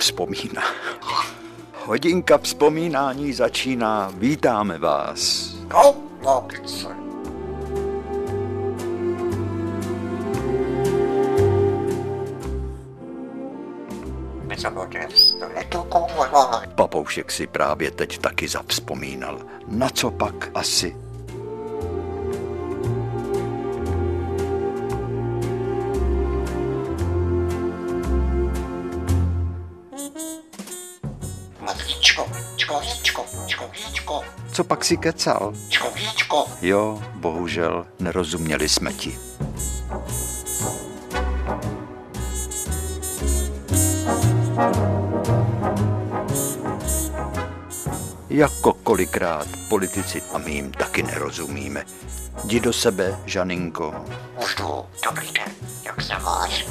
Hodinka vzpomíná. Hodinka vzpomínání začíná. Vítáme vás. No, no, Papoušek si právě teď taky zavzpomínal. Na co pak asi? Pak si kecal? víčko, víčko. Jo, bohužel, nerozuměli jsme ti. Jako kolikrát politici a my jim taky nerozumíme. Jdi do sebe, Žaninko. Už jdu. Dobrý den, jak se máš?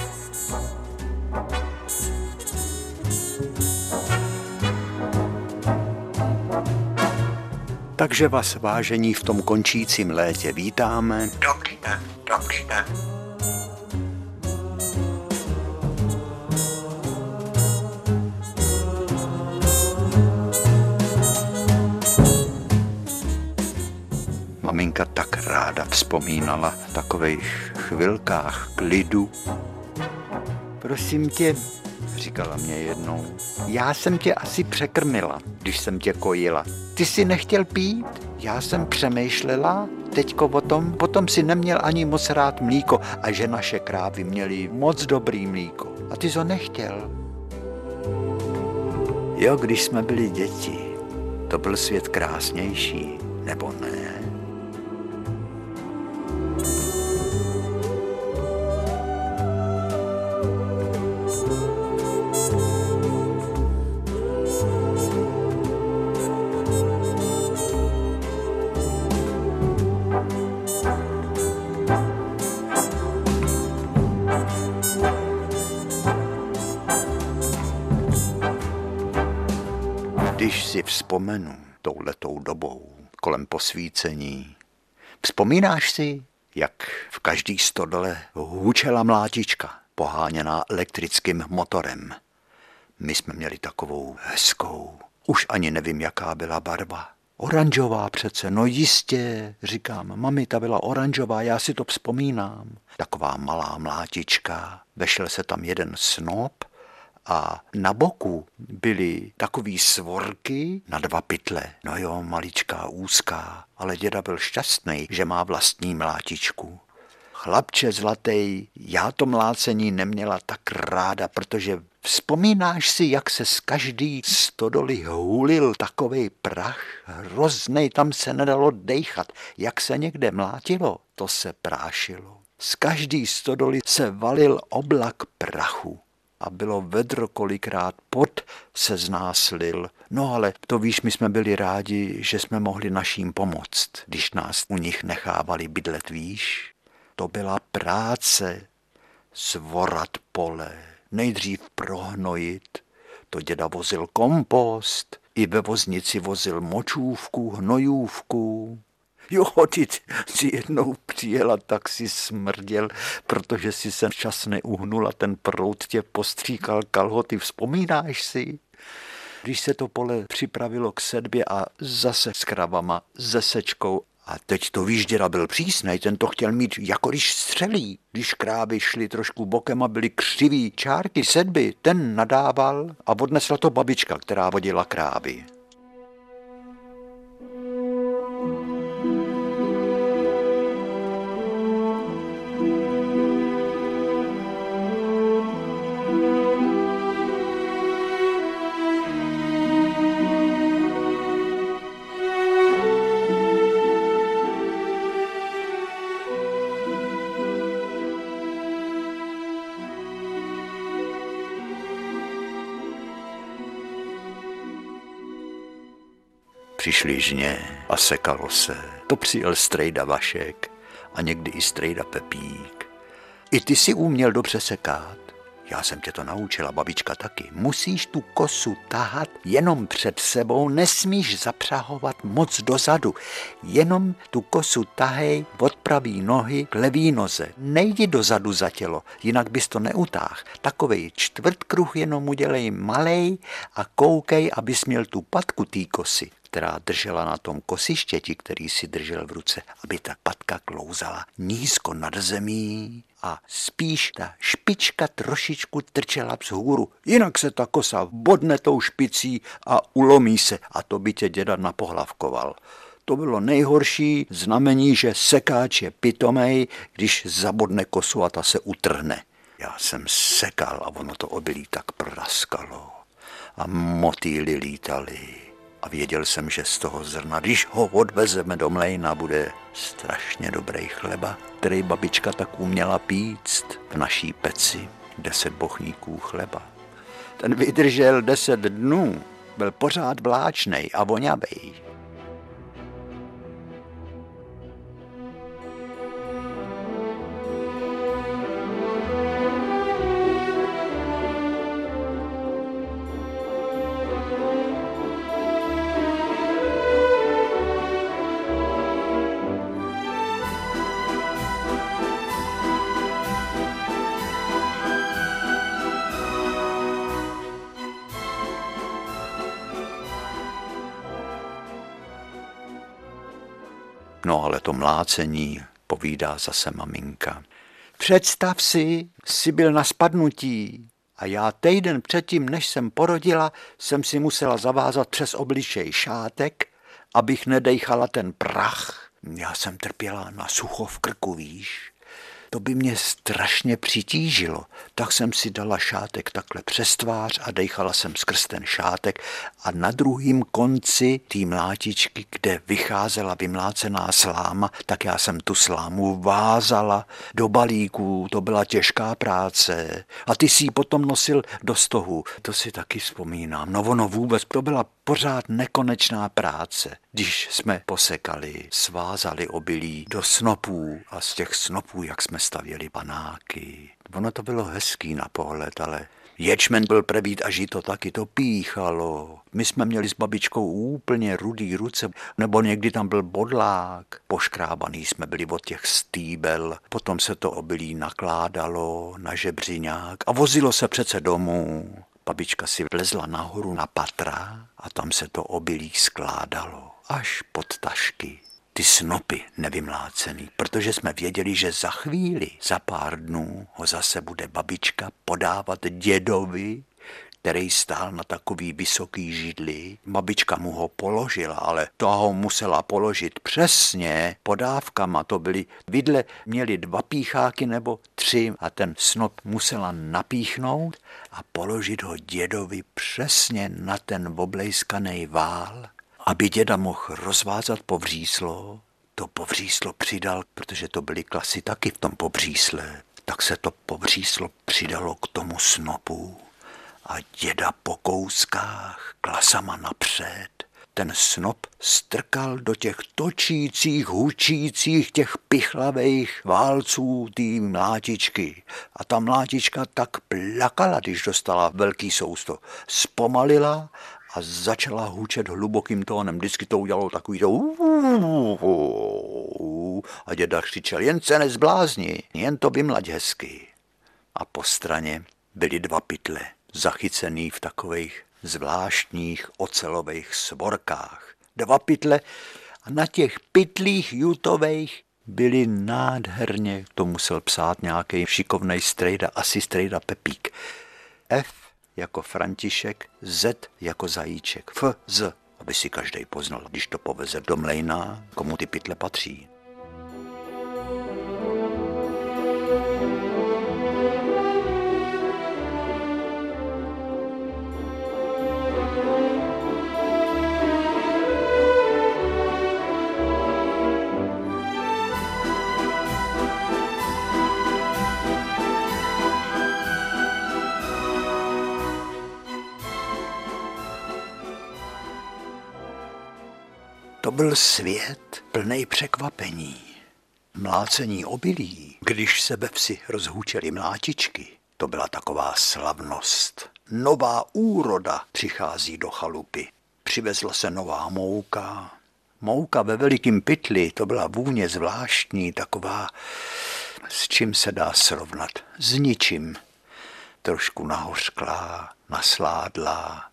Takže vás vážení v tom končícím létě vítáme. Dobrý den, dobrý den. Maminka tak ráda vzpomínala v takových chvilkách klidu. Prosím tě, říkala mě jednou, já jsem tě asi překrmila, když jsem tě kojila. Ty jsi nechtěl pít? Já jsem přemýšlela teďko o tom, potom si neměl ani moc rád mlíko a že naše krávy měly moc dobrý mlíko. A ty ho nechtěl. Jo, když jsme byli děti, to byl svět krásnější, nebo ne? Vzpomenu touhletou dobou kolem posvícení, vzpomínáš si, jak v každý stodole hučela mlátička, poháněná elektrickým motorem. My jsme měli takovou hezkou, už ani nevím, jaká byla barva. Oranžová přece, no jistě, říkám, mami, ta byla oranžová, já si to vzpomínám. Taková malá mlátička, vešel se tam jeden snop a na boku byly takový svorky na dva pytle. No jo, maličká, úzká, ale děda byl šťastný, že má vlastní mlátičku. Chlapče zlatý, já to mlácení neměla tak ráda, protože vzpomínáš si, jak se z každý stodoly hulil takový prach? Hroznej, tam se nedalo dejchat. Jak se někde mlátilo, to se prášilo. Z každý stodoly se valil oblak prachu a bylo vedro kolikrát pot se znáslil. No ale to víš, my jsme byli rádi, že jsme mohli naším pomoct, když nás u nich nechávali bydlet, víš. To byla práce, zvorat pole, nejdřív prohnojit, to děda vozil kompost, i ve voznici vozil močůvku, hnojůvku. Jo, ty si jednou přijela, tak si smrděl, protože si se čas neuhnul a ten prout tě postříkal kalhoty. Vzpomínáš si? Když se to pole připravilo k sedbě a zase s kravama, se sečkou a teď to víš, děda byl přísnej, ten to chtěl mít jako když střelí. Když krávy šly trošku bokem a byly křivý čárky sedby, ten nadával a odnesla to babička, která vodila krávy. Přišli žně a sekalo se. To přijel strejda Vašek a někdy i strejda Pepík. I ty si uměl dobře sekat. Já jsem tě to naučila, babička taky. Musíš tu kosu tahat jenom před sebou, nesmíš zapřahovat moc dozadu. Jenom tu kosu tahej od pravý nohy k levý noze. Nejdi dozadu za tělo, jinak bys to neutáh. Takovej čtvrtkruh jenom udělej malej a koukej, abys měl tu patku té kosy která držela na tom kosištěti, který si držel v ruce, aby ta patka klouzala nízko nad zemí a spíš ta špička trošičku trčela vzhůru. Jinak se ta kosa bodne tou špicí a ulomí se a to by tě děda napohlavkoval. To bylo nejhorší znamení, že sekáč je pitomej, když zabodne kosu a ta se utrhne. Já jsem sekal a ono to obilí tak praskalo a motýly lítali a věděl jsem, že z toho zrna, když ho odvezeme do mlejna, bude strašně dobrý chleba, který babička tak uměla píct v naší peci. Deset bochníků chleba. Ten vydržel deset dnů, byl pořád vláčnej a voňavej. Ale to mlácení povídá zase maminka. Představ si, jsi byl na spadnutí a já týden předtím, než jsem porodila, jsem si musela zavázat přes obličej šátek, abych nedejchala ten prach. Já jsem trpěla na sucho v krku, víš. To by mě strašně přitížilo. Tak jsem si dala šátek takhle přes tvář a dejchala jsem skrz ten šátek a na druhém konci té mlátičky, kde vycházela vymlácená sláma, tak já jsem tu slámu vázala do balíků. To byla těžká práce. A ty si ji potom nosil do stohu. To si taky vzpomínám. No ono vůbec, to byla pořád nekonečná práce. Když jsme posekali, svázali obilí do snopů a z těch snopů, jak jsme stavěli panáky. Ono to bylo hezký na pohled, ale ječmen byl prebít a žito taky to píchalo. My jsme měli s babičkou úplně rudý ruce, nebo někdy tam byl bodlák. Poškrábaný jsme byli od těch stýbel, potom se to obilí nakládalo na žebřiňák a vozilo se přece domů. Babička si vlezla nahoru na patra a tam se to obilí skládalo až pod tašky ty snopy nevymlácený, protože jsme věděli, že za chvíli, za pár dnů ho zase bude babička podávat dědovi, který stál na takový vysoký židli. Babička mu ho položila, ale to ho musela položit přesně podávkama. To byly, vidle měli dva pícháky nebo tři a ten snop musela napíchnout a položit ho dědovi přesně na ten oblejskaný vál aby děda mohl rozvázat povříslo, to povříslo přidal, protože to byly klasy taky v tom povřísle, tak se to povříslo přidalo k tomu snopu a děda po kouskách, klasama napřed, ten snop strkal do těch točících, hučících, těch pichlavých válců té mlátičky. A ta mlátička tak plakala, když dostala velký sousto. Zpomalila a začala hučet hlubokým tónem. Vždycky to udělalo takový to a děda křičel, jen se nezblázni, jen to vymlaď hezky. A po straně byly dva pytle, zachycený v takových zvláštních ocelových svorkách. Dva pytle a na těch pytlích jutových byly nádherně, to musel psát nějaký šikovnej strejda, asi strejda Pepík. F jako František, Z jako Zajíček, F, Z, aby si každý poznal, když to poveze do mlejna, komu ty pytle patří. Byl svět plný překvapení. Mlácení obilí, když se ve vsi rozhůčely mlátičky, To byla taková slavnost. Nová úroda přichází do chalupy. Přivezla se nová mouka. Mouka ve velikým pytli, to byla vůně zvláštní, taková, s čím se dá srovnat. S ničím. Trošku nahořklá, nasládlá.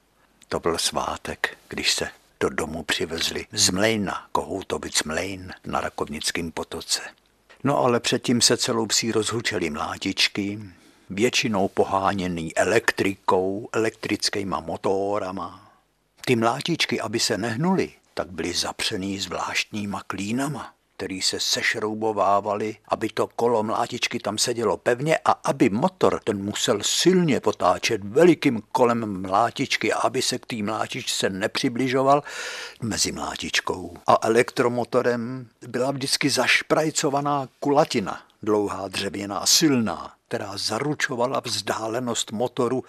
To byl svátek, když se do domu přivezli z Mlejna, Kohoutovic Mlejn na Rakovnickém potoce. No ale předtím se celou psí rozhučeli mlátičky, většinou poháněný elektrikou, elektrickýma motorama. Ty mlátičky, aby se nehnuly, tak byly zapřený zvláštníma klínama který se sešroubovávali, aby to kolo mlátičky tam sedělo pevně a aby motor ten musel silně potáčet velikým kolem mlátičky aby se k té mlátičce nepřibližoval mezi mlátičkou a elektromotorem byla vždycky zašprajcovaná kulatina, dlouhá dřevěná, silná, která zaručovala vzdálenost motoru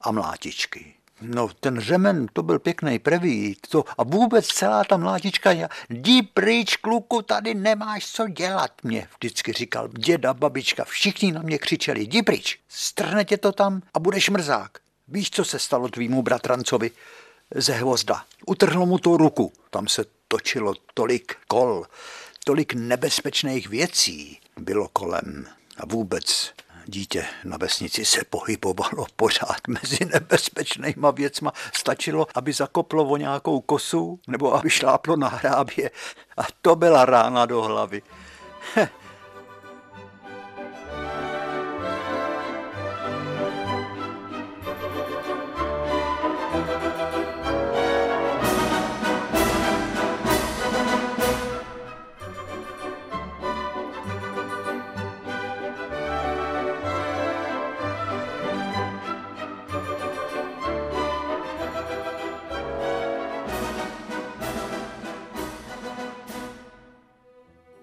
a mlátičky. No ten řemen, to byl pěkný prvý. To, a vůbec celá ta mlátička, jdi pryč, kluku, tady nemáš co dělat, mě vždycky říkal děda, babička, všichni na mě křičeli, jdi pryč, strhne tě to tam a budeš mrzák. Víš, co se stalo tvýmu bratrancovi ze hvozda? Utrhlo mu to ruku, tam se točilo tolik kol, tolik nebezpečných věcí bylo kolem a vůbec dítě na vesnici se pohybovalo pořád mezi nebezpečnýma věcma. Stačilo, aby zakoplo o nějakou kosu nebo aby šláplo na hrábě a to byla rána do hlavy. Heh.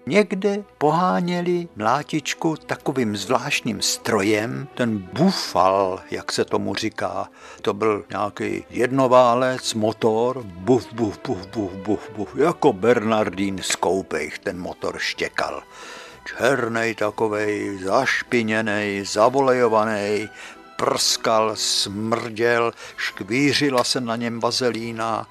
Někde poháněli mlátičku takovým zvláštním strojem, ten bufal, jak se tomu říká. To byl nějaký jednoválec, motor, buf, buf, buf, buf, buf, buf, jako Bernardín z ten motor štěkal. Černej takovej, zašpiněnej, zavolejovaný, prskal, smrděl, škvířila se na něm vazelína,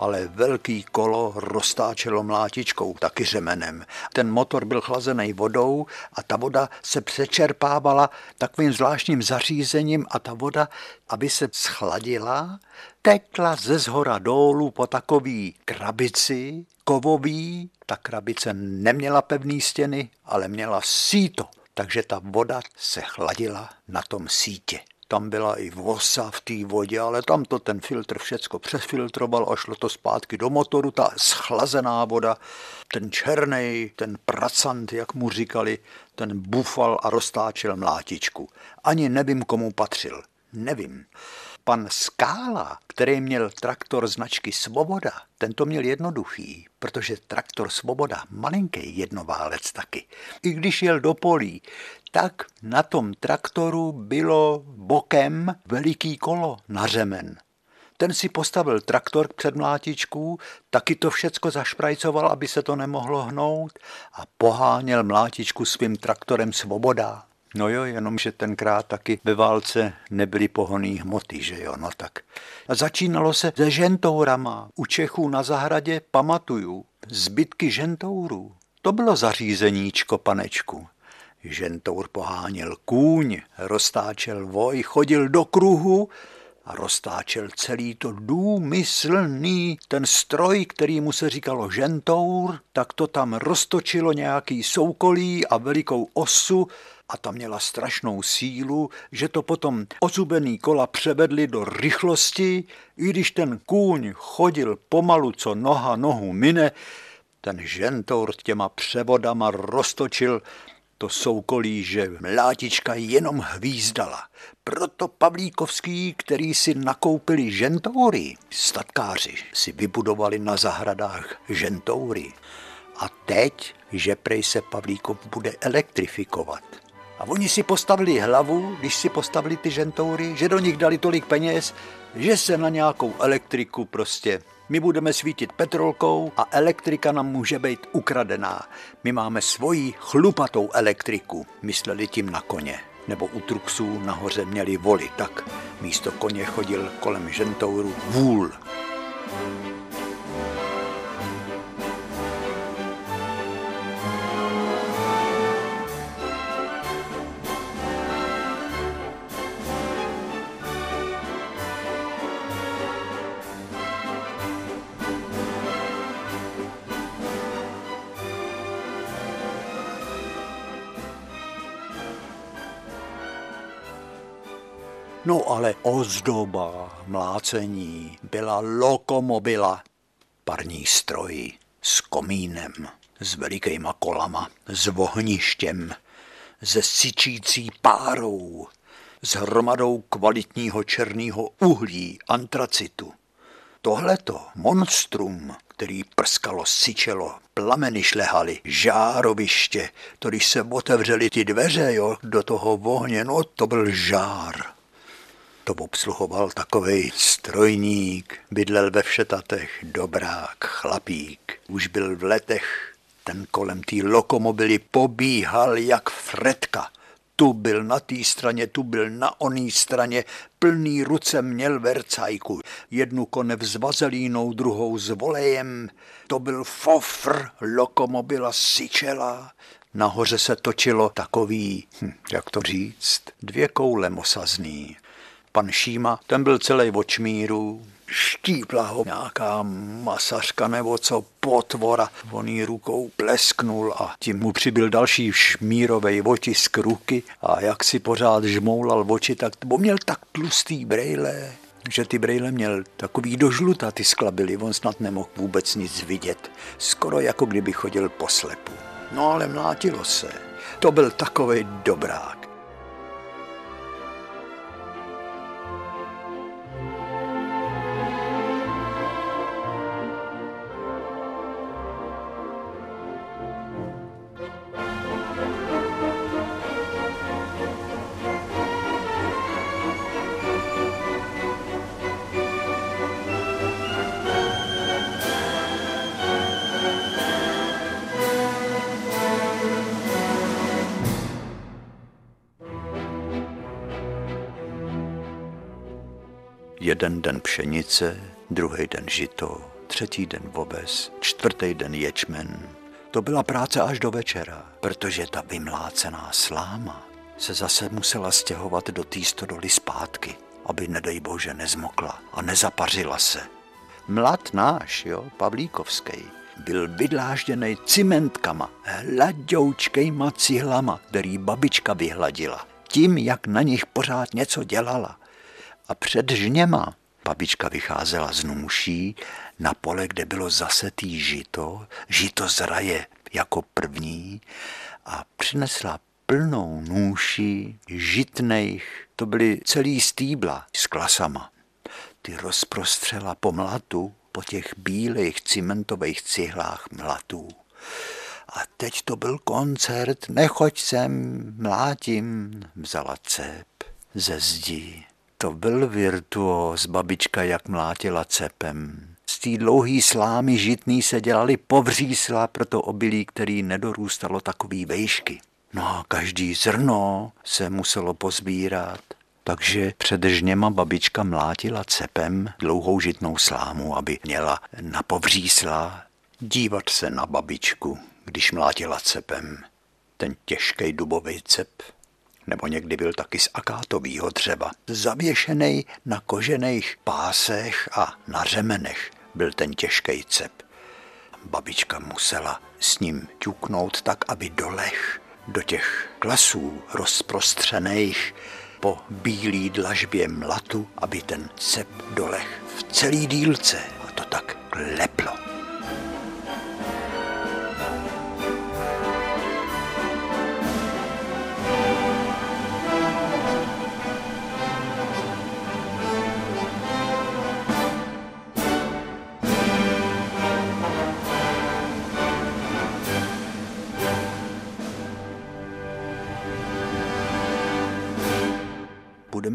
ale velký kolo roztáčelo mlátičkou, taky řemenem. Ten motor byl chlazený vodou a ta voda se přečerpávala takovým zvláštním zařízením a ta voda, aby se schladila, tekla ze zhora dolů po takový krabici, kovový. Ta krabice neměla pevné stěny, ale měla síto, takže ta voda se chladila na tom sítě tam byla i vosa v té vodě, ale tam to ten filtr všecko přefiltroval a šlo to zpátky do motoru, ta schlazená voda, ten černý, ten pracant, jak mu říkali, ten bufal a roztáčel mlátičku. Ani nevím, komu patřil. Nevím. Pan Skála, který měl traktor značky Svoboda, ten to měl jednoduchý, protože traktor Svoboda, malinký jednoválec taky. I když jel do polí, tak na tom traktoru bylo bokem veliký kolo na řemen. Ten si postavil traktor k předmlátičku, taky to všecko zašprajcoval, aby se to nemohlo hnout a poháněl mlátičku svým traktorem Svoboda. No jo, jenomže tenkrát taky ve válce nebyly pohoný hmoty, že jo, no tak. A začínalo se se žentourama. U Čechů na zahradě pamatuju zbytky žentourů. To bylo zařízeníčko, panečku. Žentour poháněl kůň, roztáčel voj, chodil do kruhu a roztáčel celý to důmyslný ten stroj, který mu se říkalo žentour, tak to tam roztočilo nějaký soukolí a velikou osu a ta měla strašnou sílu, že to potom ozubený kola převedli do rychlosti, i když ten kůň chodil pomalu, co noha nohu mine, ten žentour těma převodama roztočil to soukolí, že mlátička jenom hvízdala. Proto Pavlíkovský, který si nakoupili žentoury, statkáři si vybudovali na zahradách žentoury. A teď, že prej se Pavlíkov bude elektrifikovat. A oni si postavili hlavu, když si postavili ty žentoury, že do nich dali tolik peněz, že se na nějakou elektriku prostě my budeme svítit petrolkou a elektrika nám může být ukradená. My máme svoji chlupatou elektriku, mysleli tím na koně. nebo u truxů nahoře měli voli, tak místo koně chodil kolem žentouru vůl. No ale ozdoba, mlácení byla lokomobila, parní stroj s komínem, s velikýma kolama, s vohništěm, se syčící párou, s hromadou kvalitního černého uhlí, antracitu. Tohleto monstrum, který prskalo, syčelo, plameny šlehaly, žároviště, to když se otevřely ty dveře jo, do toho vohně, no to byl žár to obsluhoval takovej strojník, bydlel ve všetatech, dobrák, chlapík. Už byl v letech, ten kolem té lokomobily pobíhal jak fretka. Tu byl na té straně, tu byl na oné straně, plný ruce měl vercajku. Jednu konev s vazelínou, druhou s volejem. To byl fofr, lokomobila syčela. Nahoře se točilo takový, hm, jak to říct, dvě koule mosazný. Pan Šíma, ten byl celý očmíru, štípla ho nějaká masařka nebo co potvora. On jí rukou plesknul a tím mu přibyl další šmírovej otisk ruky a jak si pořád žmoulal oči, tak bo měl tak tlustý brejle, že ty brejle měl takový dožluta, ty skla byly, on snad nemohl vůbec nic vidět. Skoro jako kdyby chodil po slepu. No ale mlátilo se. To byl takový dobrák. Jeden den pšenice, druhý den žito, třetí den vobes, čtvrtý den ječmen. To byla práce až do večera, protože ta vymlácená sláma se zase musela stěhovat do té stodoly zpátky, aby nedej bože nezmokla a nezapařila se. Mlad náš, jo, Pavlíkovský, byl vydlážděný cimentkama, hladoučkejma cihlama, který babička vyhladila. Tím, jak na nich pořád něco dělala. A před žněma babička vycházela z nůší na pole, kde bylo zasetý žito, žito z raje jako první a přinesla plnou nůši žitných, to byly celý stýbla s klasama. Ty rozprostřela po mlatu, po těch bílých cimentových cihlách mlatů. A teď to byl koncert, nechoď sem, mlátím, vzala cep ze zdi to byl virtuos, babička jak mlátila cepem. Z té dlouhý slámy žitný se dělali povřísla pro to obilí, který nedorůstalo takový vejšky. No a každý zrno se muselo pozbírat. Takže před žněma babička mlátila cepem dlouhou žitnou slámu, aby měla na povřísla dívat se na babičku, když mlátila cepem. Ten těžký dubový cep nebo někdy byl taky z akátového dřeva. Zavěšený na kožených pásech a na řemenech byl ten těžký cep. Babička musela s ním ťuknout tak, aby dolech do těch klasů rozprostřených po bílý dlažbě mlatu, aby ten cep dolech v celý dílce a to tak leplo.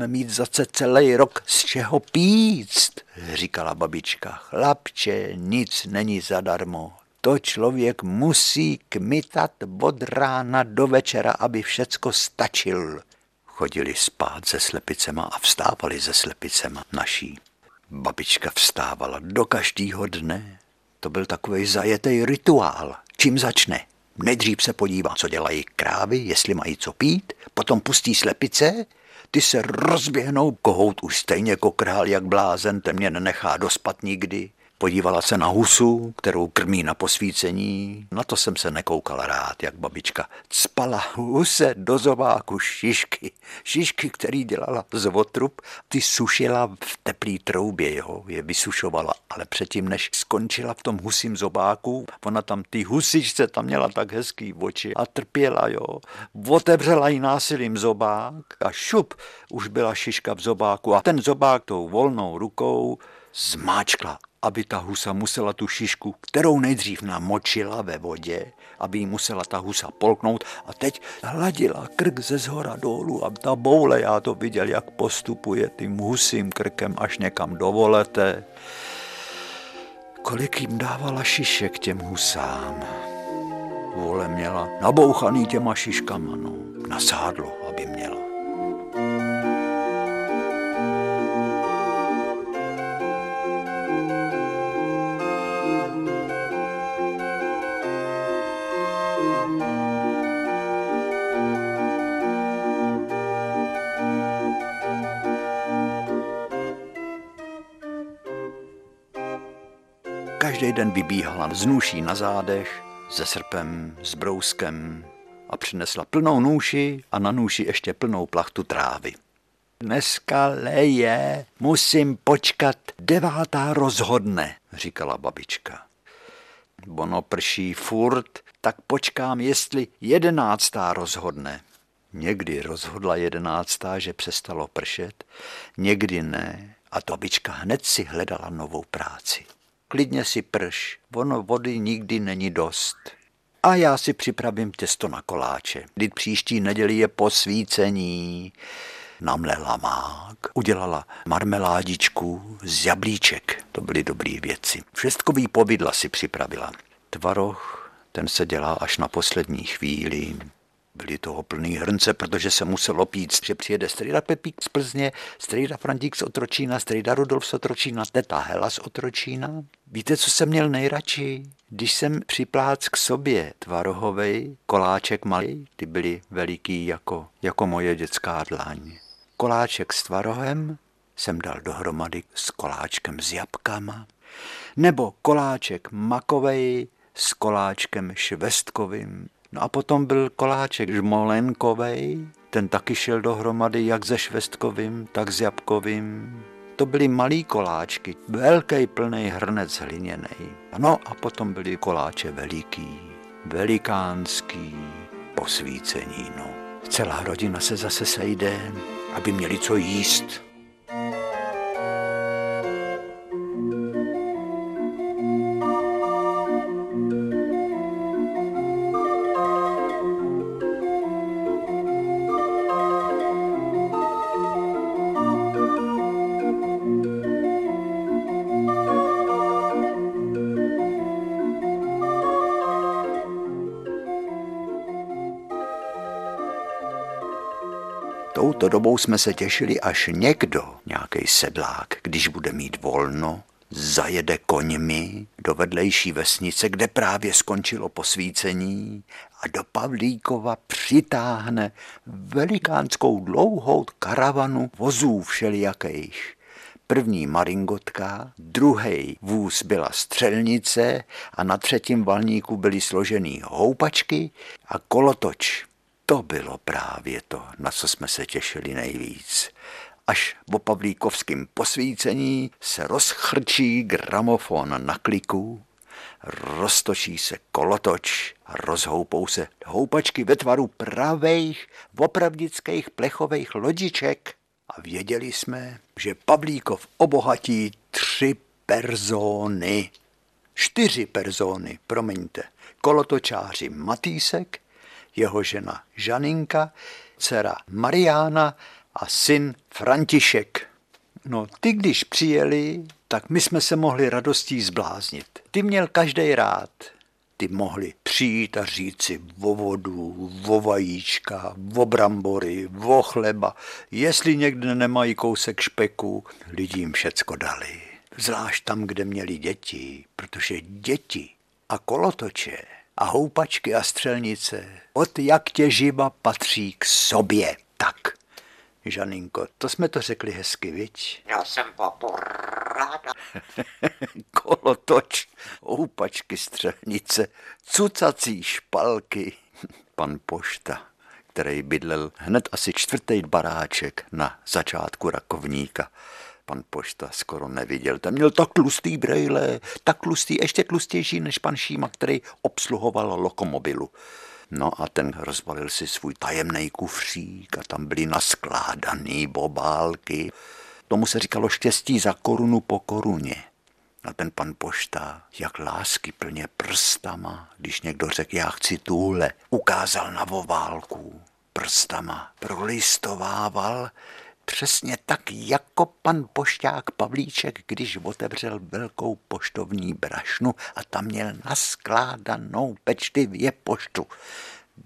Budeme mít zase celý rok z čeho píct, říkala babička. Chlapče, nic není zadarmo. To člověk musí kmitat od rána do večera, aby všecko stačil. chodili spát se slepicema a vstávali se slepicema naší. Babička vstávala do každého dne. To byl takový zajetý rituál. Čím začne? Nejdřív se podívá, co dělají krávy, jestli mají co pít, potom pustí slepice, ty se rozběhnou, kohout už stejně kokrál jak blázen, ten mě nenechá dospat nikdy. Podívala se na husu, kterou krmí na posvícení. Na to jsem se nekoukal rád, jak babička spala huse do zobáku šišky. Šišky, který dělala z otrub, ty sušila v teplý troubě, jo, je vysušovala. Ale předtím, než skončila v tom husím zobáku, ona tam ty husičce tam měla tak hezký oči a trpěla, jo. Otevřela jí násilím zobák a šup, už byla šiška v zobáku a ten zobák tou volnou rukou zmáčkla aby ta husa musela tu šišku, kterou nejdřív namočila ve vodě, aby jí musela ta husa polknout a teď hladila krk ze zhora dolů a ta boule, já to viděl, jak postupuje tím husím krkem až někam dovolete. Kolik jim dávala šišek těm husám. Vole měla nabouchaný těma šiškama, no, na Každý den vybíhala z nůší na zádech, se srpem, s brouskem a přinesla plnou nůši a na nůši ještě plnou plachtu trávy. Dneska leje, musím počkat, devátá rozhodne, říkala babička. Ono prší furt, tak počkám, jestli jedenáctá rozhodne. Někdy rozhodla jedenáctá, že přestalo pršet, někdy ne, a babička hned si hledala novou práci klidně si prš, ono vody nikdy není dost. A já si připravím těsto na koláče. Kdy příští neděli je posvícení. Namlela mák, udělala marmeládičku z jablíček. To byly dobré věci. Šestkový povidla si připravila. Tvaroh, ten se dělá až na poslední chvíli. Byly toho plný hrnce, protože se muselo pít, že přijede Strejda Pepík z Plzně, Strejda Frantík z Otročína, Strejda Rudolf z Otročína, teta Hela z Otročína. Víte, co jsem měl nejradši? Když jsem připlác k sobě tvarohovej, koláček malý, ty byly veliký jako, jako moje dětská dlaň. Koláček s tvarohem jsem dal dohromady s koláčkem s jabkama, nebo koláček makovej s koláčkem švestkovým, No a potom byl koláček žmolenkovej, ten taky šel dohromady jak se švestkovým, tak s jabkovým. To byly malý koláčky, velký plný hrnec hliněný. No a potom byly koláče veliký, velikánský, posvícení, no. Celá rodina se zase sejde, aby měli co jíst. Touto dobou jsme se těšili, až někdo, nějaký sedlák, když bude mít volno, zajede koňmi do vedlejší vesnice, kde právě skončilo posvícení a do Pavlíkova přitáhne velikánskou dlouhou karavanu vozů všelijakých. První maringotka, druhý vůz byla střelnice a na třetím valníku byly složený houpačky a kolotoč. To bylo právě to, na co jsme se těšili nejvíc. Až po Pavlíkovském posvícení se rozchrčí gramofon na kliku, roztočí se kolotoč a rozhoupou se houpačky ve tvaru pravých, opravdických plechových lodiček. A věděli jsme, že Pavlíkov obohatí tři persony. Čtyři persony, promiňte. Kolotočáři Matýsek, jeho žena Žaninka, dcera Mariána a syn František. No ty, když přijeli, tak my jsme se mohli radostí zbláznit. Ty měl každý rád. ty mohli přijít a říct si o vodu, o vajíčka, o brambory, o chleba. Jestli někde nemají kousek špeku, lidi jim všecko dali. Zvlášť tam, kde měli děti, protože děti a kolotoče a houpačky a střelnice od jak těživa patří k sobě. Tak, Žaninko, to jsme to řekli hezky, viď? Já jsem papuráda. Kolotoč, houpačky, střelnice, cucací špalky. Pan Pošta, který bydlel hned asi čtvrtý baráček na začátku rakovníka. Pan Pošta skoro neviděl. Ten měl tak tlustý brejle, tak tlustý, ještě tlustější než pan Šíma, který obsluhoval lokomobilu. No a ten rozbalil si svůj tajemný kufřík a tam byly naskládaný bobálky. Tomu se říkalo štěstí za korunu po koruně. A ten pan pošta, jak lásky plně prstama, když někdo řekl, já chci tuhle, ukázal na voválku prstama, prolistovával, přesně tak jako pan pošťák Pavlíček, když otevřel velkou poštovní brašnu a tam měl naskládanou pečlivě poštu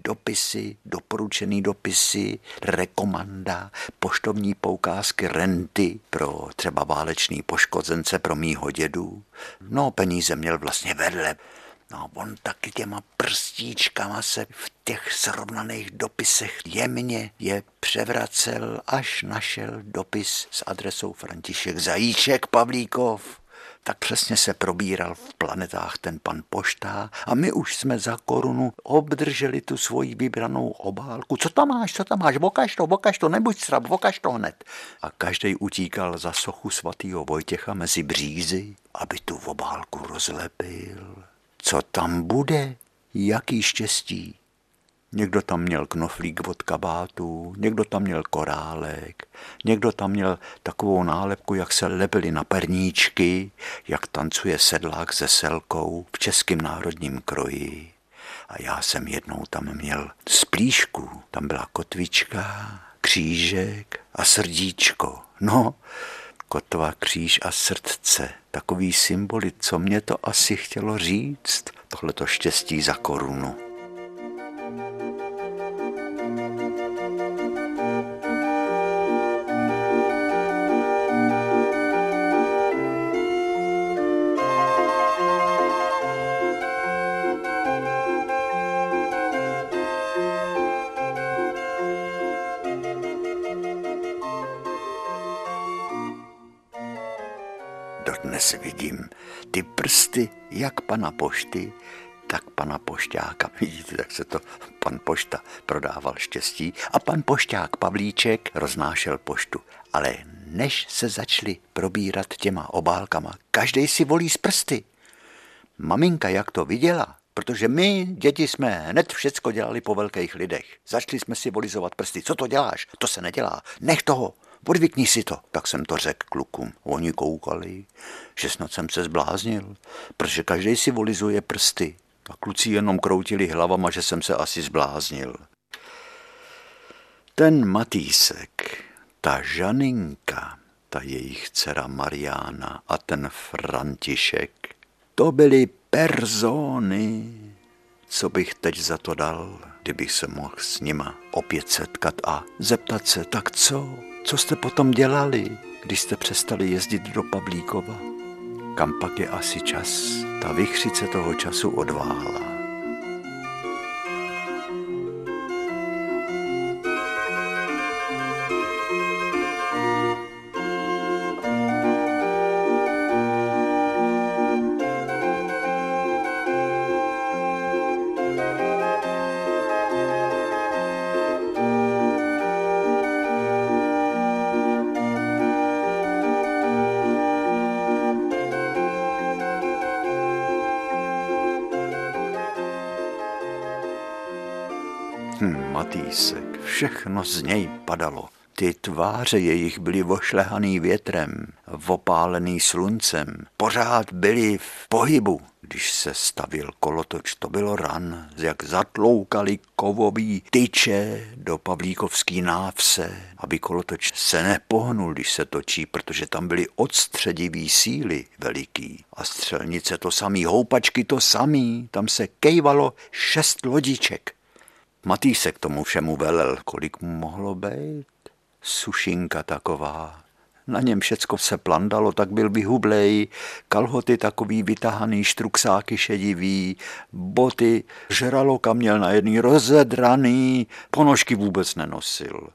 dopisy, doporučený dopisy, rekomanda, poštovní poukázky, renty pro třeba válečný poškozence pro mýho dědu. No, peníze měl vlastně vedle. No, on taky těma prstíčkama se v těch srovnaných dopisech jemně je převracel, až našel dopis s adresou František Zajíček Pavlíkov tak přesně se probíral v planetách ten pan poštá a my už jsme za korunu obdrželi tu svoji vybranou obálku. Co tam máš, co tam máš, vokaž to, vokaž to, nebuď srab, vokaž to hned. A každý utíkal za sochu svatého Vojtěcha mezi břízy, aby tu obálku rozlepil. Co tam bude? Jaký štěstí? Někdo tam měl knoflík od kabátu, někdo tam měl korálek, někdo tam měl takovou nálepku, jak se lepili na perníčky, jak tancuje sedlák se selkou v českém národním kroji. A já jsem jednou tam měl splíšku, tam byla kotvička, křížek a srdíčko. No, kotva, kříž a srdce, takový symboly, co mě to asi chtělo říct, tohleto štěstí za korunu. Dodnes vidím ty prsty jak pana pošty, tak pana pošťáka. Vidíte, jak se to pan pošta prodával štěstí a pan pošťák Pavlíček roznášel poštu. Ale než se začali probírat těma obálkama, každý si volí z prsty. Maminka, jak to viděla, protože my, děti, jsme hned všecko dělali po velkých lidech. Začali jsme si volizovat prsty. Co to děláš? To se nedělá. Nech toho. Odvykni si to. Tak jsem to řekl klukům. Oni koukali, že snad jsem se zbláznil, protože každý si volizuje prsty. A kluci jenom kroutili hlavama, že jsem se asi zbláznil. Ten Matýsek, ta Žaninka, ta jejich dcera Mariána a ten František, to byly persony, co bych teď za to dal, kdybych se mohl s nima opět setkat a zeptat se, tak co? Co jste potom dělali, když jste přestali jezdit do Pavlíkova? Kam pak je asi čas? Ta vychřice toho času odvála. Matýsek, všechno z něj padalo. Ty tváře jejich byly vošlehaný větrem, opálený sluncem, pořád byli v pohybu. Když se stavil kolotoč, to bylo ran, jak zatloukali kovový tyče do Pavlíkovský návse, aby kolotoč se nepohnul, když se točí, protože tam byly odstředivý síly veliký. A střelnice to samý, houpačky to samý, tam se kejvalo šest lodiček. Matý se k tomu všemu velel, kolik mu mohlo být. Sušinka taková. Na něm všecko se plandalo, tak byl vyhublej, kalhoty takový vytahaný, štruksáky šedivý, boty, žraloka měl na jedný rozedraný, ponožky vůbec nenosil.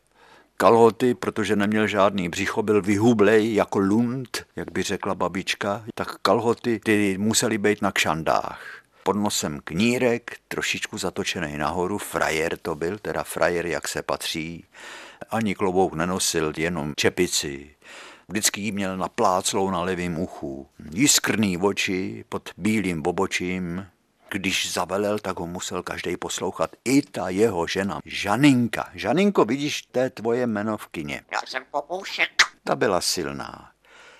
Kalhoty, protože neměl žádný břicho, byl vyhublej jako lund, jak by řekla babička, tak kalhoty ty musely být na kšandách pod nosem knírek, trošičku zatočený nahoru, frajer to byl, teda frajer, jak se patří, ani klobouk nenosil, jenom čepici. Vždycky jí měl napláclou na levém uchu. Jiskrný oči pod bílým bobočím. Když zavelel, tak ho musel každý poslouchat. I ta jeho žena, Žaninka. Žaninko, vidíš, to je tvoje kině. Já jsem popoušek. Ta byla silná.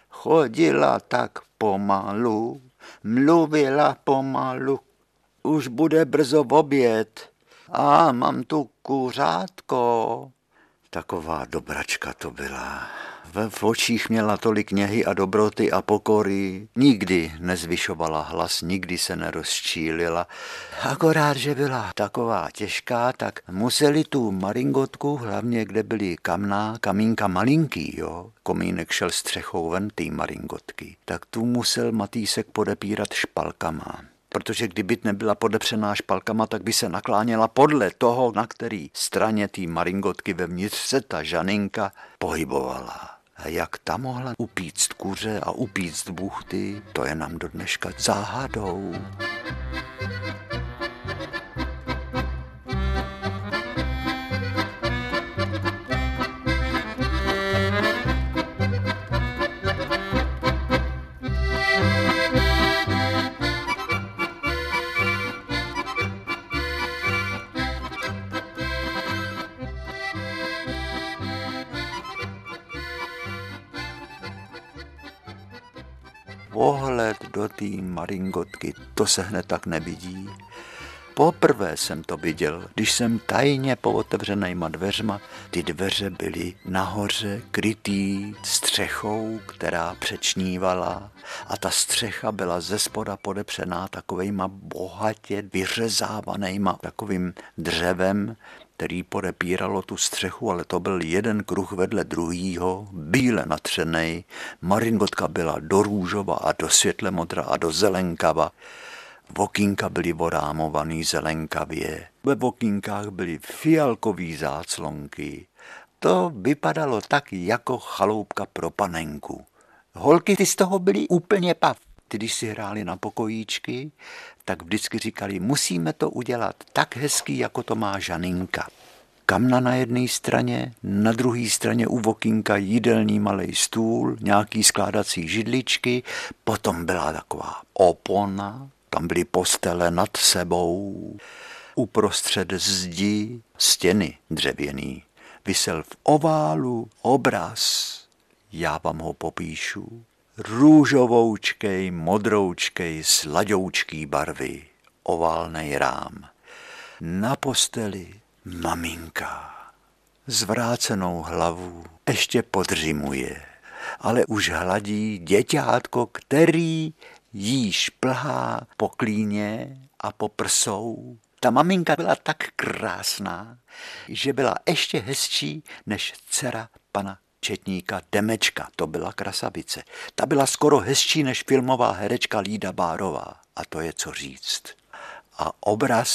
Chodila tak pomalu, mluvila pomalu. Už bude brzo v oběd. A mám tu kuřátko. Taková dobračka to byla. V očích měla tolik něhy a dobroty a pokory. Nikdy nezvyšovala hlas, nikdy se nerozčílila. Akorát, že byla taková těžká, tak museli tu maringotku, hlavně kde byly kamná, kamínka malinký, jo. Komínek šel střechou ven té maringotky. Tak tu musel Matýsek podepírat špalkama protože kdyby nebyla podepřená špalkama, tak by se nakláněla podle toho, na který straně té maringotky vevnitř se ta žaninka pohybovala. Jak ta mohla upíct kuře a upíct buchty, to je nám do dneška záhadou. Pohled do té maringotky, to se hned tak nevidí. Poprvé jsem to viděl, když jsem tajně po otevřenýma dveřma, ty dveře byly nahoře krytý střechou, která přečnívala a ta střecha byla ze spoda podepřená takovejma bohatě vyřezávanýma takovým dřevem, který podepíralo tu střechu, ale to byl jeden kruh vedle druhýho, bíle natřenej. Maringotka byla do růžova a do světle modra a do zelenkava. Vokínka byly vorámovaný zelenkavě. Ve vokínkách byly fialkový záclonky. To vypadalo tak jako chaloupka pro panenku. Holky ty z toho byly úplně pav. Když si hráli na pokojíčky, tak vždycky říkali, musíme to udělat tak hezký, jako to má Žaninka. Kamna na jedné straně, na druhé straně u vokínka jídelní malý stůl, nějaký skládací židličky, potom byla taková opona, tam byly postele nad sebou, uprostřed zdi stěny dřevěný. Vysel v oválu obraz, já vám ho popíšu, růžovoučkej, modroučkej, sladoučký barvy, oválnej rám. Na posteli maminka, zvrácenou hlavu, ještě podřimuje, ale už hladí děťátko, který jí šplhá po klíně a po prsou. Ta maminka byla tak krásná, že byla ještě hezčí než dcera pana četníka Demečka, to byla krasavice. Ta byla skoro hezčí než filmová herečka Lída Bárová. A to je co říct. A obraz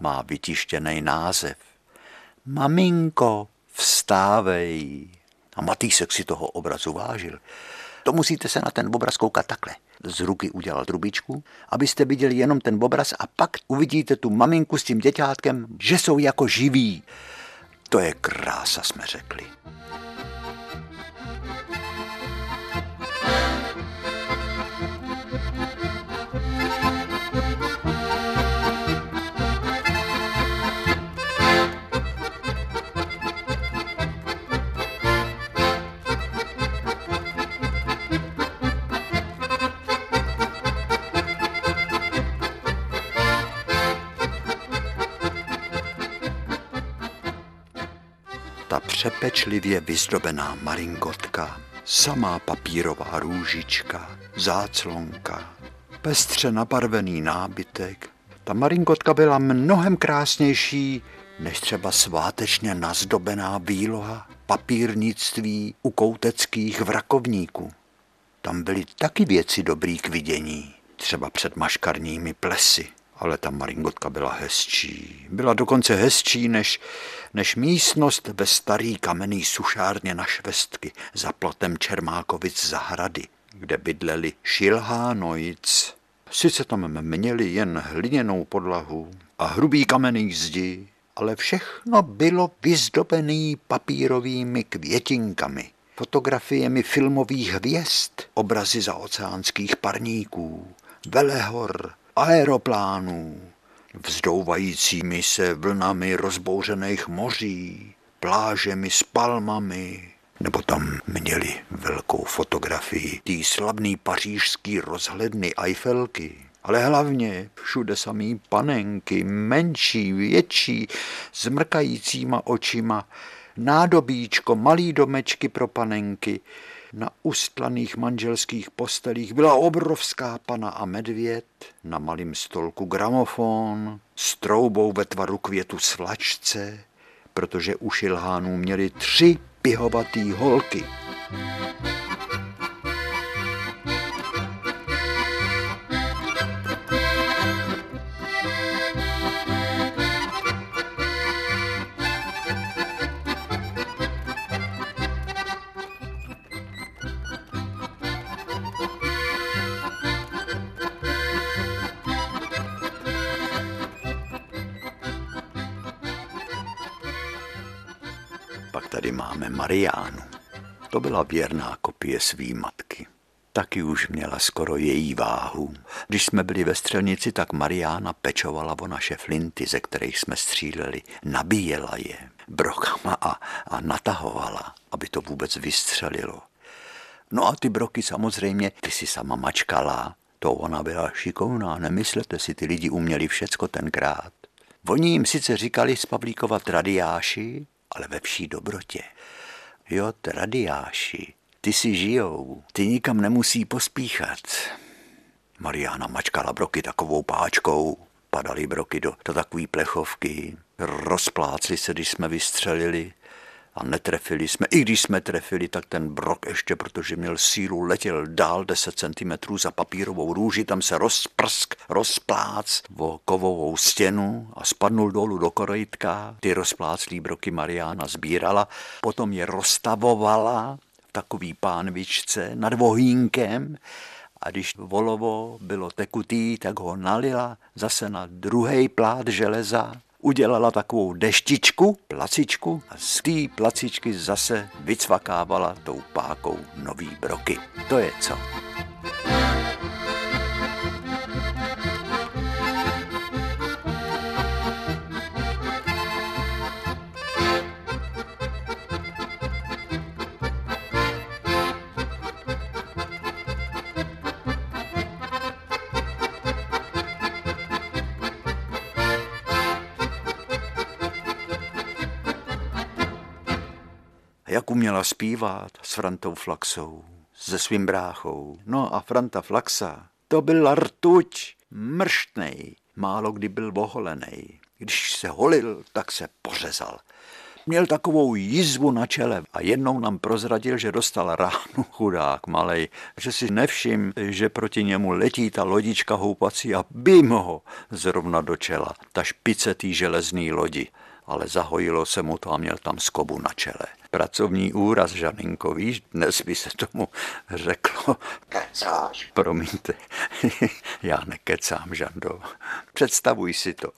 má vytištěný název. Maminko, vstávej. A Matýsek si toho obrazu vážil. To musíte se na ten obraz koukat takhle. Z ruky udělal trubičku, abyste viděli jenom ten obraz a pak uvidíte tu maminku s tím děťátkem, že jsou jako živí. To je krása, jsme řekli. Přepečlivě vyzdobená maringotka, samá papírová růžička, záclonka, pestře nabarvený nábytek. Ta maringotka byla mnohem krásnější než třeba svátečně nazdobená výloha papírnictví u kouteckých vrakovníků. Tam byly taky věci dobrý k vidění, třeba před maškarními plesy, ale ta maringotka byla hezčí. Byla dokonce hezčí než, než místnost ve starý kamenný sušárně na švestky za plotem Čermákovic zahrady, kde bydleli šilhánojc. Sice tam měli jen hliněnou podlahu a hrubý kamenný zdi, ale všechno bylo vyzdobené papírovými květinkami, fotografiemi filmových hvězd, obrazy za oceánských parníků, velehor, aeroplánů, vzdouvajícími se vlnami rozbouřených moří, plážemi s palmami, nebo tam měli velkou fotografii té slavný pařížský rozhledny Eiffelky, ale hlavně všude samý panenky, menší, větší, s mrkajícíma očima, nádobíčko, malý domečky pro panenky, na ustlaných manželských postelích byla obrovská pana a medvěd, na malém stolku gramofon, s troubou ve tvaru květu svlačce, protože u šilhánů měli tři pihovatý holky. Pak Mariánu. To byla věrná kopie svý matky. Taky už měla skoro její váhu. Když jsme byli ve střelnici, tak Mariána pečovala o naše flinty, ze kterých jsme stříleli. Nabíjela je brokama a, a natahovala, aby to vůbec vystřelilo. No a ty broky samozřejmě, ty si sama mačkala. To ona byla šikovná, nemyslete si, ty lidi uměli všecko tenkrát. Oni jim sice říkali z Pavlíkova tradiáši, ale ve vší dobrotě. Jo, tradiáši, ty si žijou, ty nikam nemusí pospíchat. Mariana mačkala broky takovou páčkou, padaly broky do, do takové plechovky, rozplácli se, když jsme vystřelili a netrefili jsme. I když jsme trefili, tak ten brok ještě, protože měl sílu, letěl dál 10 cm za papírovou růži, tam se rozprsk, rozplác o kovovou stěnu a spadnul dolů do korejtka. Ty rozpláclý broky Mariána sbírala, potom je rozstavovala v takový pánvičce nad vohínkem a když volovo bylo tekutý, tak ho nalila zase na druhý plát železa udělala takovou deštičku, placičku a z té placičky zase vycvakávala tou pákou nový broky. To je co. uměla zpívat s Frantou Flaxou, se svým bráchou. No a Franta Flaxa, to byl rtuť, mrštnej, málo kdy byl oholený. Když se holil, tak se pořezal. Měl takovou jizvu na čele a jednou nám prozradil, že dostal ránu chudák malej, že si nevšim, že proti němu letí ta lodička houpací a bím ho zrovna do čela, ta špice té železné lodi ale zahojilo se mu to a měl tam skobu na čele. Pracovní úraz, Žaninko, víš, dnes by se tomu řeklo. Kecáš. Promiňte, já nekecám, Žando. Představuj si to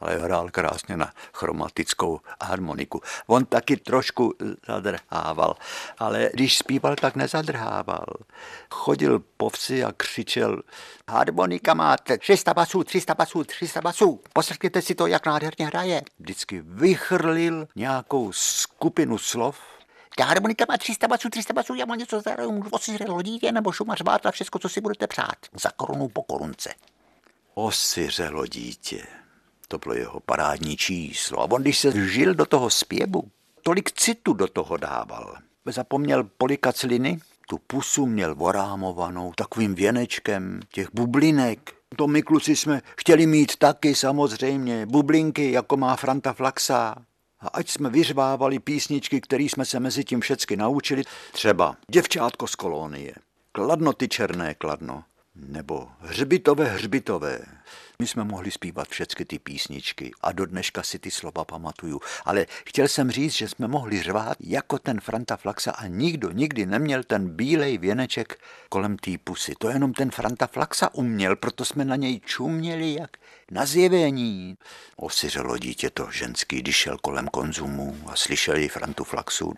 ale hrál krásně na chromatickou harmoniku. On taky trošku zadrhával, ale když zpíval, tak nezadrhával. Chodil po vsi a křičel, harmonika máte 300 basů, 300 basů, 300 basů, poslechněte si to, jak nádherně hraje. Vždycky vychrlil nějakou skupinu slov, ta harmonika má 300 basů, 300 basů, já mám něco zahraju, můžu osiřet lodítě nebo šumař a všechno, co si budete přát. Za korunu po korunce. Osiřelo dítě to bylo jeho parádní číslo. A on, když se žil do toho zpěvu, tolik citu do toho dával. Zapomněl polikat sliny, tu pusu měl vorámovanou takovým věnečkem těch bublinek. To my kluci jsme chtěli mít taky samozřejmě, bublinky, jako má Franta Flaxa. A ať jsme vyřvávali písničky, které jsme se mezi tím všecky naučili, třeba Děvčátko z kolónie, Kladno ty černé kladno, nebo Hřbitové hřbitové. My jsme mohli zpívat všechny ty písničky a do dneška si ty slova pamatuju. Ale chtěl jsem říct, že jsme mohli řvát jako ten Franta Flaxa a nikdo nikdy neměl ten bílej věneček kolem té pusy. To jenom ten Franta Flaxa uměl, proto jsme na něj čuměli jak na zjevení. Osiřelo dítě to ženský, když šel kolem konzumu a slyšeli Frantu Flaxu.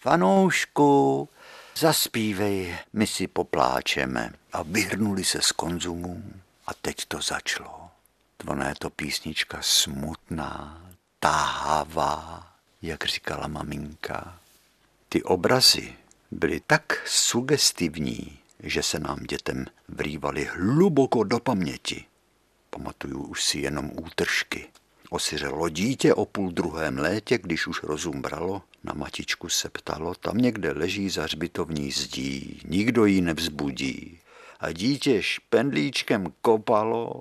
Fanoušku, zaspívej, my si popláčeme. A vyhrnuli se z konzumu a teď to začalo. Ona je to písnička smutná, táhavá, jak říkala maminka. Ty obrazy byly tak sugestivní, že se nám dětem vrývaly hluboko do paměti. Pamatuju už si jenom útržky. Osiřelo dítě o půl druhém létě, když už rozum bralo, na matičku se ptalo, tam někde leží za zdí, nikdo ji nevzbudí. A dítě špendlíčkem kopalo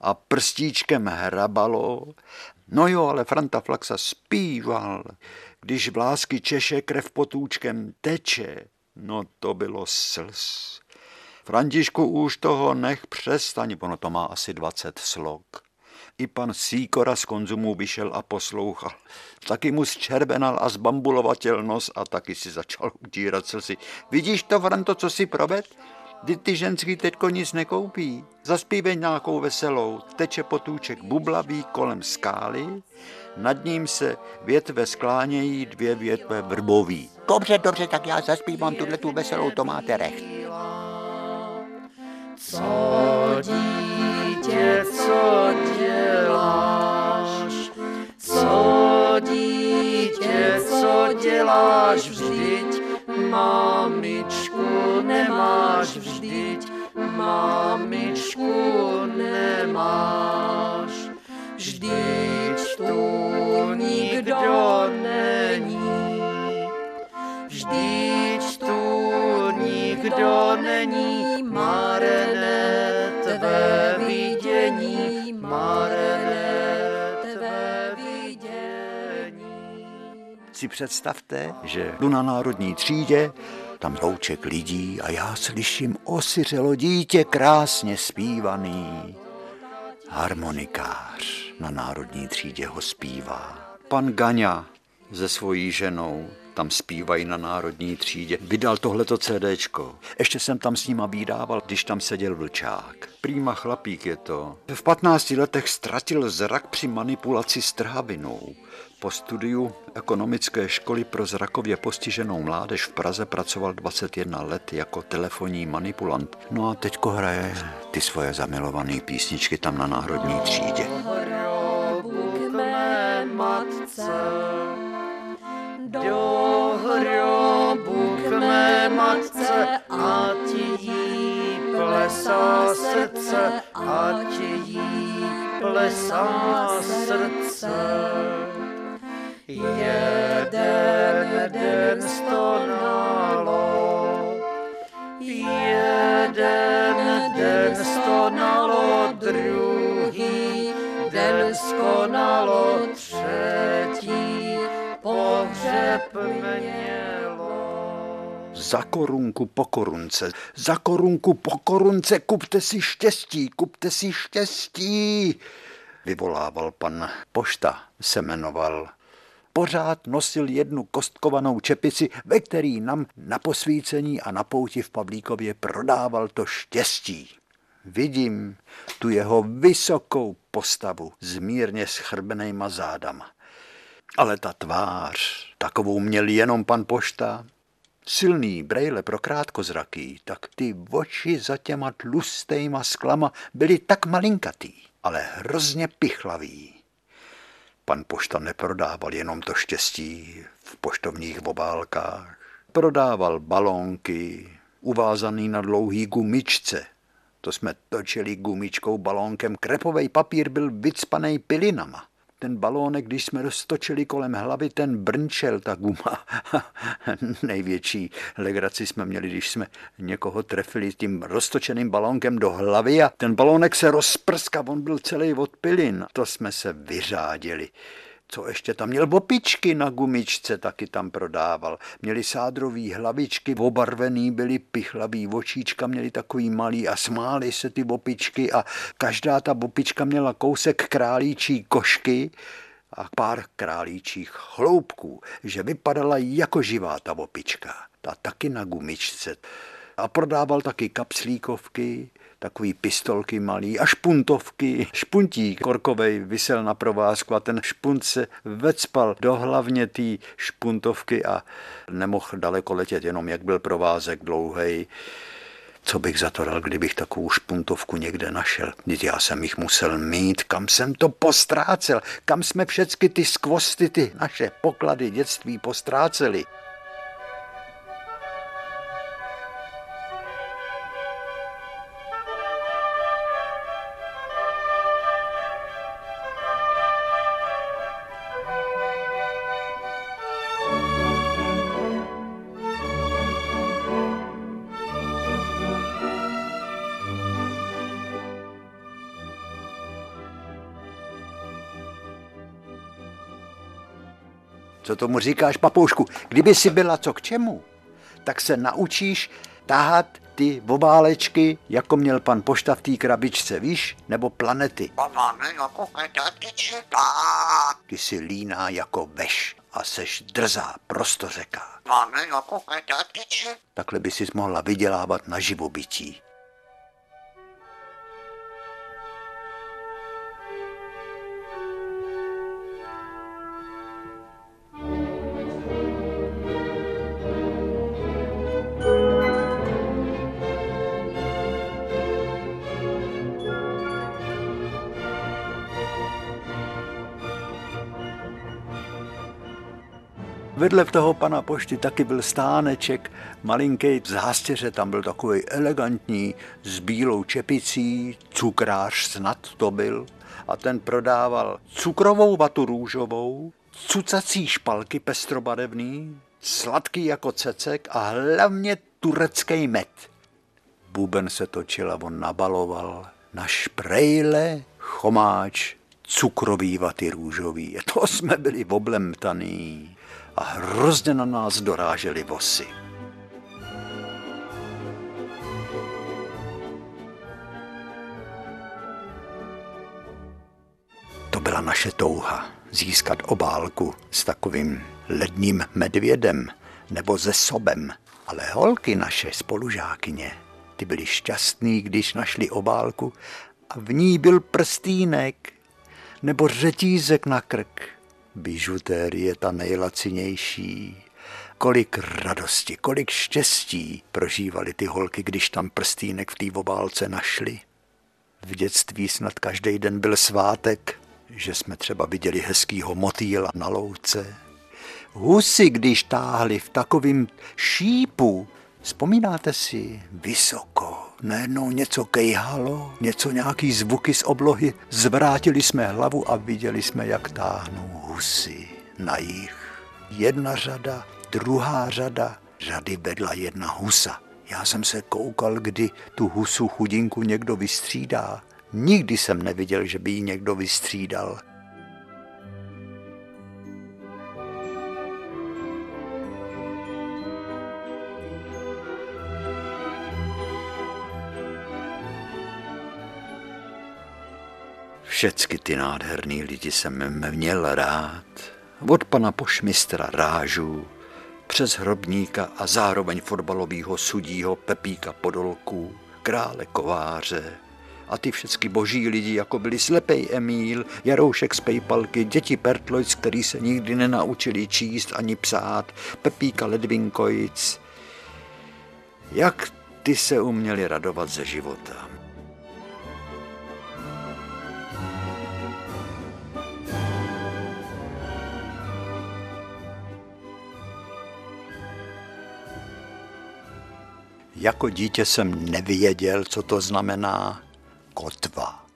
a prstíčkem hrabalo. No jo, ale Franta Flaxa zpíval, když v lásky Češe krev potůčkem teče. No to bylo slz. Františku, už toho nech přestaň, ono to má asi 20 slok. I pan Síkora z konzumu vyšel a poslouchal. Taky mu zčervenal a zbambulovatěl nos a taky si začal utírat slzy. Vidíš to, Franto, co si proved? Ty, ty ženský teďko nic nekoupí. Zaspívej nějakou veselou. Teče potůček bublavý kolem skály, nad ním se větve sklánějí, dvě větve vrbový. Dobře, dobře, tak já zaspívám tuhle tu veselou, to máte recht. Co dítě, co děláš? Co dítě, co děláš? Vždyť mamičku nemáš, vždyť mamičku nemáš. Vždyť tu nikdo není, vždyť tu nikdo není, marné tvé vidění, marné. Si představte, že jdu na národní třídě, tam louček lidí a já slyším osiřelo dítě krásně zpívaný. Harmonikář na národní třídě ho zpívá. Pan Gaňa se svojí ženou tam zpívají na národní třídě. Vydal tohleto CDčko. Ještě jsem tam s nima vydával, když tam seděl vlčák. Prýma chlapík je to. V 15 letech ztratil zrak při manipulaci s trávinou. Po studiu ekonomické školy pro zrakově postiženou mládež v Praze pracoval 21 let jako telefonní manipulant. No a teďko hraje ty svoje zamilované písničky tam na národní třídě. matce. Do hrobu k mé matce, ať jí plesá srdce, ať jí plesá srdce. Jeden den stonalo, jeden den stonalo, druhý den skonalo, třetí pohřeb mělo. Za korunku po korunce, za korunku po korunce, kupte si štěstí, kupte si štěstí, vyvolával pan Pošta, se jmenoval. Pořád nosil jednu kostkovanou čepici, ve který nám na posvícení a na pouti v Pavlíkově prodával to štěstí. Vidím tu jeho vysokou postavu s mírně schrbenýma zádama. Ale ta tvář, takovou měl jenom pan Pošta. Silný brejle pro krátkozraký, tak ty oči za těma tlustejma sklama byly tak malinkatý, ale hrozně pichlavý. Pan Pošta neprodával jenom to štěstí v poštovních obálkách. Prodával balónky, uvázaný na dlouhý gumičce. To jsme točili gumičkou balónkem. Krepový papír byl vycpaný pilinama. Ten balónek, když jsme roztočili kolem hlavy, ten brnčel, ta guma. Největší legraci jsme měli, když jsme někoho trefili tím roztočeným balónkem do hlavy a ten balónek se rozprskal, on byl celý od pilin. To jsme se vyřádili co ještě tam měl opičky na gumičce, taky tam prodával. Měli sádrový hlavičky, obarvený byli pichlavý očíčka, měli takový malý a smáli se ty opičky a každá ta opička měla kousek králíčí košky a pár králíčích chloupků, že vypadala jako živá ta opička. Ta taky na gumičce. A prodával taky kapslíkovky, takový pistolky malý a špuntovky. Špuntík korkovej vysel na provázku a ten špunt se vecpal do hlavně té špuntovky a nemohl daleko letět, jenom jak byl provázek dlouhý. Co bych za to dal, kdybych takovou špuntovku někde našel? Vždyť já jsem jich musel mít, kam jsem to postrácel, kam jsme všechny ty skvosty, ty naše poklady dětství postráceli. Tomu říkáš, papoušku? Kdyby si byla co k čemu, tak se naučíš tahat ty obálečky, jako měl pan Pošta v té krabičce, víš? Nebo planety. Ty jsi líná jako veš a seš drzá, prostořeká. Takhle by si mohla vydělávat na živobytí. Vedle toho pana pošty taky byl stáneček, malinký z hástěře, tam byl takový elegantní, s bílou čepicí, cukrář snad to byl. A ten prodával cukrovou vatu růžovou, cucací špalky pestrobarevný, sladký jako cecek a hlavně turecký med. Buben se točil a on nabaloval na šprejle, chomáč, cukrový vaty růžový. To jsme byli oblemtaný a hrozně na nás dorážely vosy. To byla naše touha získat obálku s takovým ledním medvědem nebo se sobem. Ale holky naše spolužákyně, ty byly šťastný, když našli obálku a v ní byl prstýnek nebo řetízek na krk bižutérie ta nejlacinější. Kolik radosti, kolik štěstí prožívali ty holky, když tam prstýnek v té obálce našli. V dětství snad každý den byl svátek, že jsme třeba viděli hezkýho motýla na louce. Husy, když táhli v takovým šípu, vzpomínáte si, vysoko, najednou něco kejhalo, něco nějaký zvuky z oblohy, zvrátili jsme hlavu a viděli jsme, jak táhnou husy na jich. Jedna řada, druhá řada, řady vedla jedna husa. Já jsem se koukal, kdy tu husu chudinku někdo vystřídá. Nikdy jsem neviděl, že by ji někdo vystřídal. Všecky ty nádherný lidi jsem měl rád. Od pana pošmistra Rážu, přes hrobníka a zároveň fotbalového sudího Pepíka Podolku, krále Kováře, a ty všechny boží lidi, jako byli slepej Emíl, Jaroušek z Pejpalky, děti Pertlojc, který se nikdy nenaučili číst ani psát, Pepíka Ledvinkojic. Jak ty se uměli radovat ze života. Jako dítě jsem nevěděl, co to znamená kotva,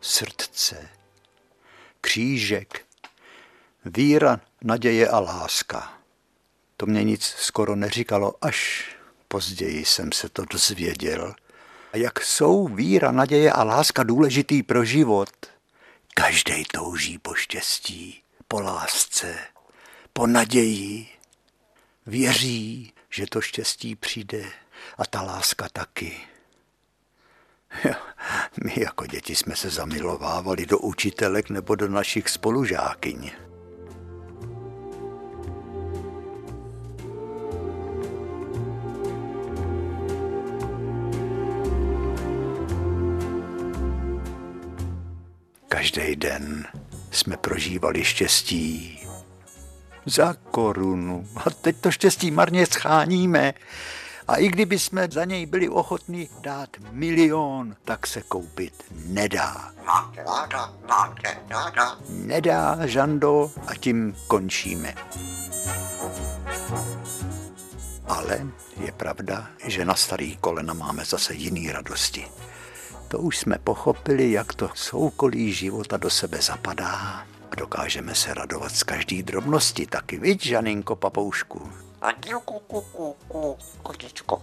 srdce, křížek, víra, naděje a láska. To mě nic skoro neříkalo, až později jsem se to dozvěděl. A jak jsou víra, naděje a láska důležitý pro život? Každý touží po štěstí, po lásce, po naději. Věří, že to štěstí přijde a ta láska taky. My jako děti jsme se zamilovávali do učitelek nebo do našich spolužákyň. Každý den jsme prožívali štěstí za korunu. A teď to štěstí marně scháníme. A i kdyby jsme za něj byli ochotní dát milion, tak se koupit nedá. Nedá, Žando, a tím končíme. Ale je pravda, že na starý kolena máme zase jiný radosti. To už jsme pochopili, jak to soukolí života do sebe zapadá a dokážeme se radovat z každý drobnosti taky, viď, Žaninko Papoušku? Kotičko.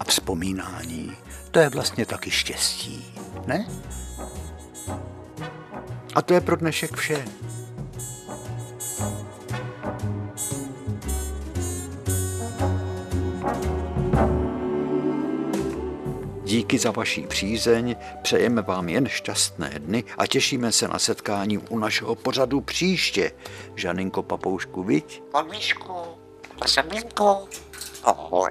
A vzpomínání, to je vlastně taky štěstí, ne? A to je pro dnešek vše. Díky za vaší přízeň, přejeme vám jen šťastné dny a těšíme se na setkání u našeho pořadu příště. Žaninko Papoušku, viď? Jsem Minko. Ahoj.